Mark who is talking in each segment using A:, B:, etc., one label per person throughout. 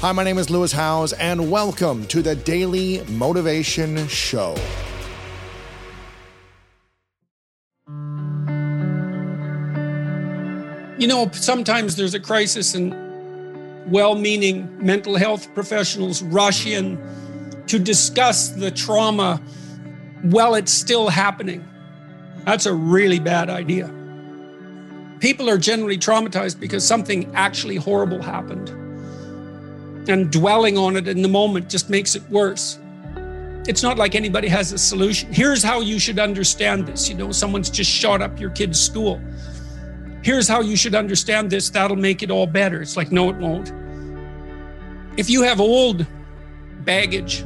A: Hi, my name is Lewis Howes, and welcome to the Daily Motivation Show.
B: You know, sometimes there's a crisis and well meaning mental health professionals rush in to discuss the trauma while it's still happening. That's a really bad idea. People are generally traumatized because something actually horrible happened. And dwelling on it in the moment just makes it worse. It's not like anybody has a solution. Here's how you should understand this. You know, someone's just shot up your kid's school. Here's how you should understand this. That'll make it all better. It's like, no, it won't. If you have old baggage,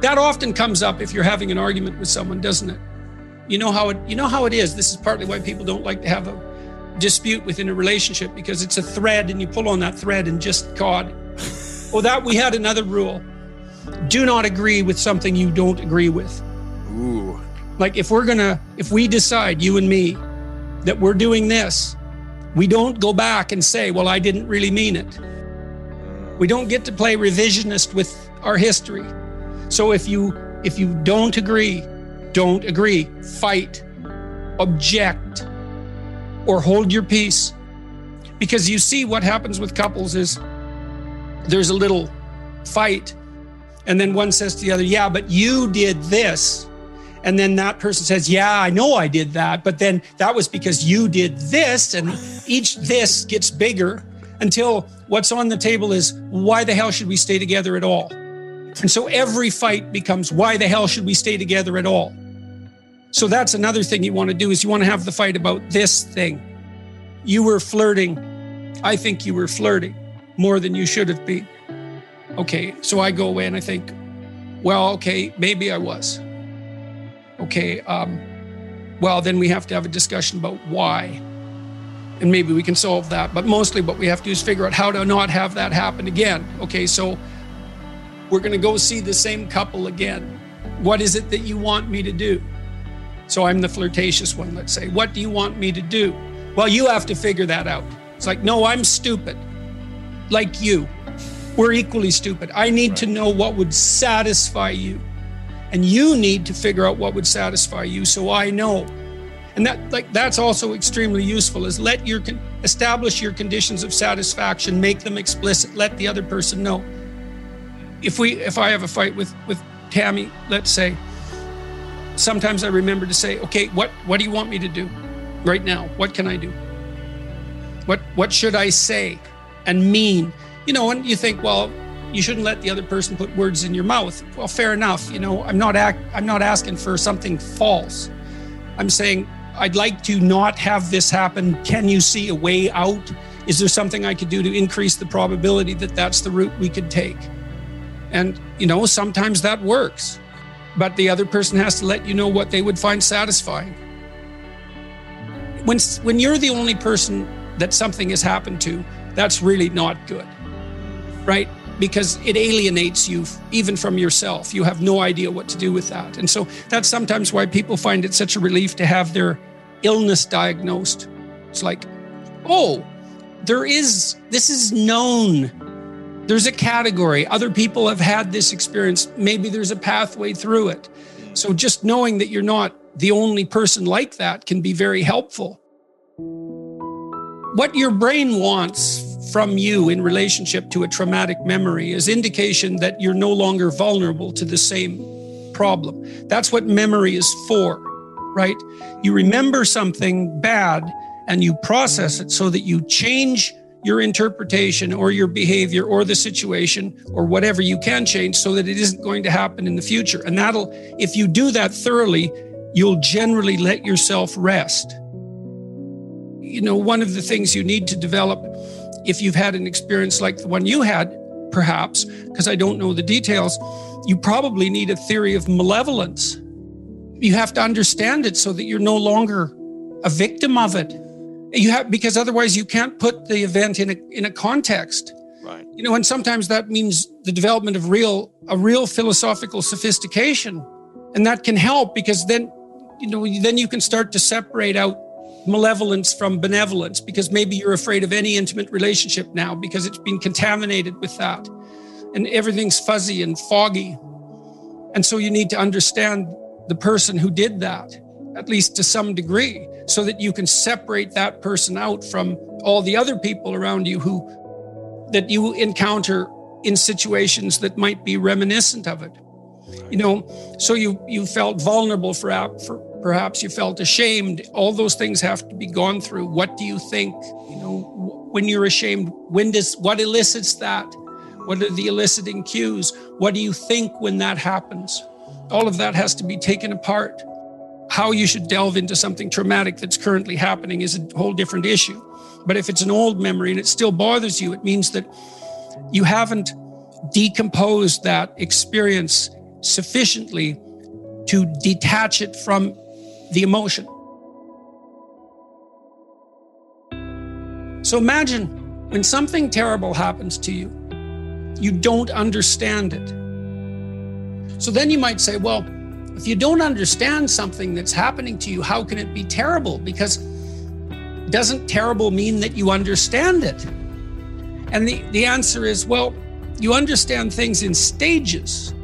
B: that often comes up if you're having an argument with someone, doesn't it? You know how it you know how it is. This is partly why people don't like to have a dispute within a relationship because it's a thread and you pull on that thread and just God. Oh, that we had another rule. Do not agree with something you don't agree with.
A: Ooh.
B: Like if we're gonna if we decide, you and me, that we're doing this, we don't go back and say, well, I didn't really mean it. We don't get to play revisionist with our history. So if you if you don't agree, don't agree. Fight, object, or hold your peace. Because you see what happens with couples is there's a little fight and then one says to the other, "Yeah, but you did this." And then that person says, Yeah, I know I did that. But then that was because you did this. And each this gets bigger until what's on the table is, Why the hell should we stay together at all? And so every fight becomes, Why the hell should we stay together at all? So that's another thing you want to do is you want to have the fight about this thing. You were flirting. I think you were flirting more than you should have been. Okay, so I go away and I think, well, okay, maybe I was okay, um, well, then we have to have a discussion about why. And maybe we can solve that. But mostly what we have to do is figure out how to not have that happen again. Okay, so we're going to go see the same couple again. What is it that you want me to do? So I'm the flirtatious one, let's say. What do you want me to do? Well, you have to figure that out. It's like, no, I'm stupid. Like you. We're equally stupid. I need to know what would satisfy you. And you need to figure out what would satisfy you so i know. And that like that's also extremely useful is let your establish your conditions of satisfaction make them explicit let the other person know. If we if i have a fight with with tammy let's say sometimes i remember to say okay what what do you want me to do right now? What can i do? What what should i say and mean you know and you think well you shouldn't let the other person put words in your mouth. Well, fair enough. You know, I'm not act, I'm not asking for something false. I'm saying I'd like to not have this happen. Can you see a way out? Is there something I could do to increase the probability that that's the route we could take? And you know, sometimes that works. But the other person has to let you know what they would find satisfying. When when you're the only person that something has happened to, that's really not good. Right? because it alienates you even from yourself. You have no idea what to do with that. And so that's sometimes why people find it such a relief to have their illness diagnosed. It's like, oh, there is, this is known. There's a category. Other people have had this experience. Maybe there's a pathway through it. So just knowing that you're not the only person like that can be very helpful. What your brain wants from you in relationship to a traumatic memory is indication that you're no longer vulnerable to the same problem. That's what memory is for, right? You remember something bad and you process it so that you change your interpretation or your behavior or the situation or whatever you can change so that it isn't going to happen in the future. And that'll, if you do that thoroughly, you'll generally let yourself rest. You know, one of the things you need to develop if you've had an experience like the one you had, perhaps, because I don't know the details, you probably need a theory of malevolence. You have to understand it so that you're no longer a victim of it. You have because otherwise you can't put the event in a in a context.
A: Right.
B: You know, and sometimes that means the development of real a real philosophical sophistication. And that can help because then you know then you can start to separate out malevolence from benevolence because maybe you're afraid of any intimate relationship now because it's been contaminated with that and everything's fuzzy and foggy. And so you need to understand the person who did that, at least to some degree, so that you can separate that person out from all the other people around you who that you encounter in situations that might be reminiscent of it. You know, so you you felt vulnerable for, for perhaps you felt ashamed. All those things have to be gone through. What do you think? You know, when you're ashamed, when does what elicits that? What are the eliciting cues? What do you think when that happens? All of that has to be taken apart. How you should delve into something traumatic that's currently happening is a whole different issue. But if it's an old memory and it still bothers you, it means that you haven't decomposed that experience sufficiently to detach it from the emotion. So imagine when something terrible happens to you, you don't understand it. So then you might say, well, if you don't understand something that's happening to you, how can it be terrible? Because doesn't terrible mean that you understand it? And the, the answer is, well, you understand things in stages.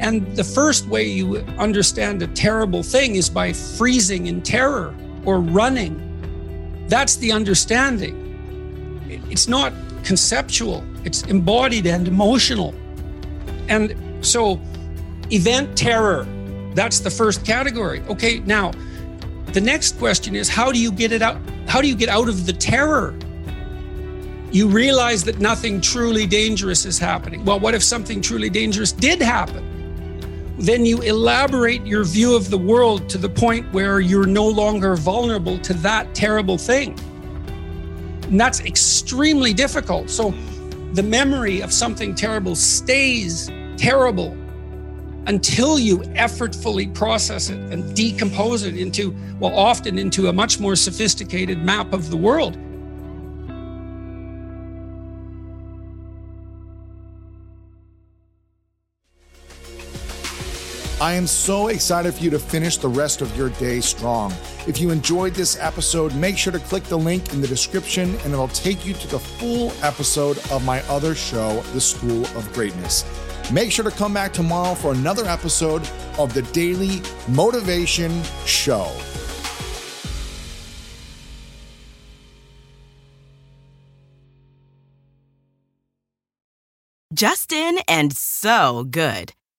B: And the first way you understand a terrible thing is by freezing in terror or running. That's the understanding. It's not conceptual, it's embodied and emotional. And so, event terror, that's the first category. Okay, now the next question is how do you get it out? How do you get out of the terror? You realize that nothing truly dangerous is happening. Well, what if something truly dangerous did happen? Then you elaborate your view of the world to the point where you're no longer vulnerable to that terrible thing. And that's extremely difficult. So the memory of something terrible stays terrible until you effortfully process it and decompose it into, well, often into a much more sophisticated map of the world.
A: I am so excited for you to finish the rest of your day strong. If you enjoyed this episode, make sure to click the link in the description and it'll take you to the full episode of my other show, The School of Greatness. Make sure to come back tomorrow for another episode of the Daily Motivation Show.
C: Justin and so good.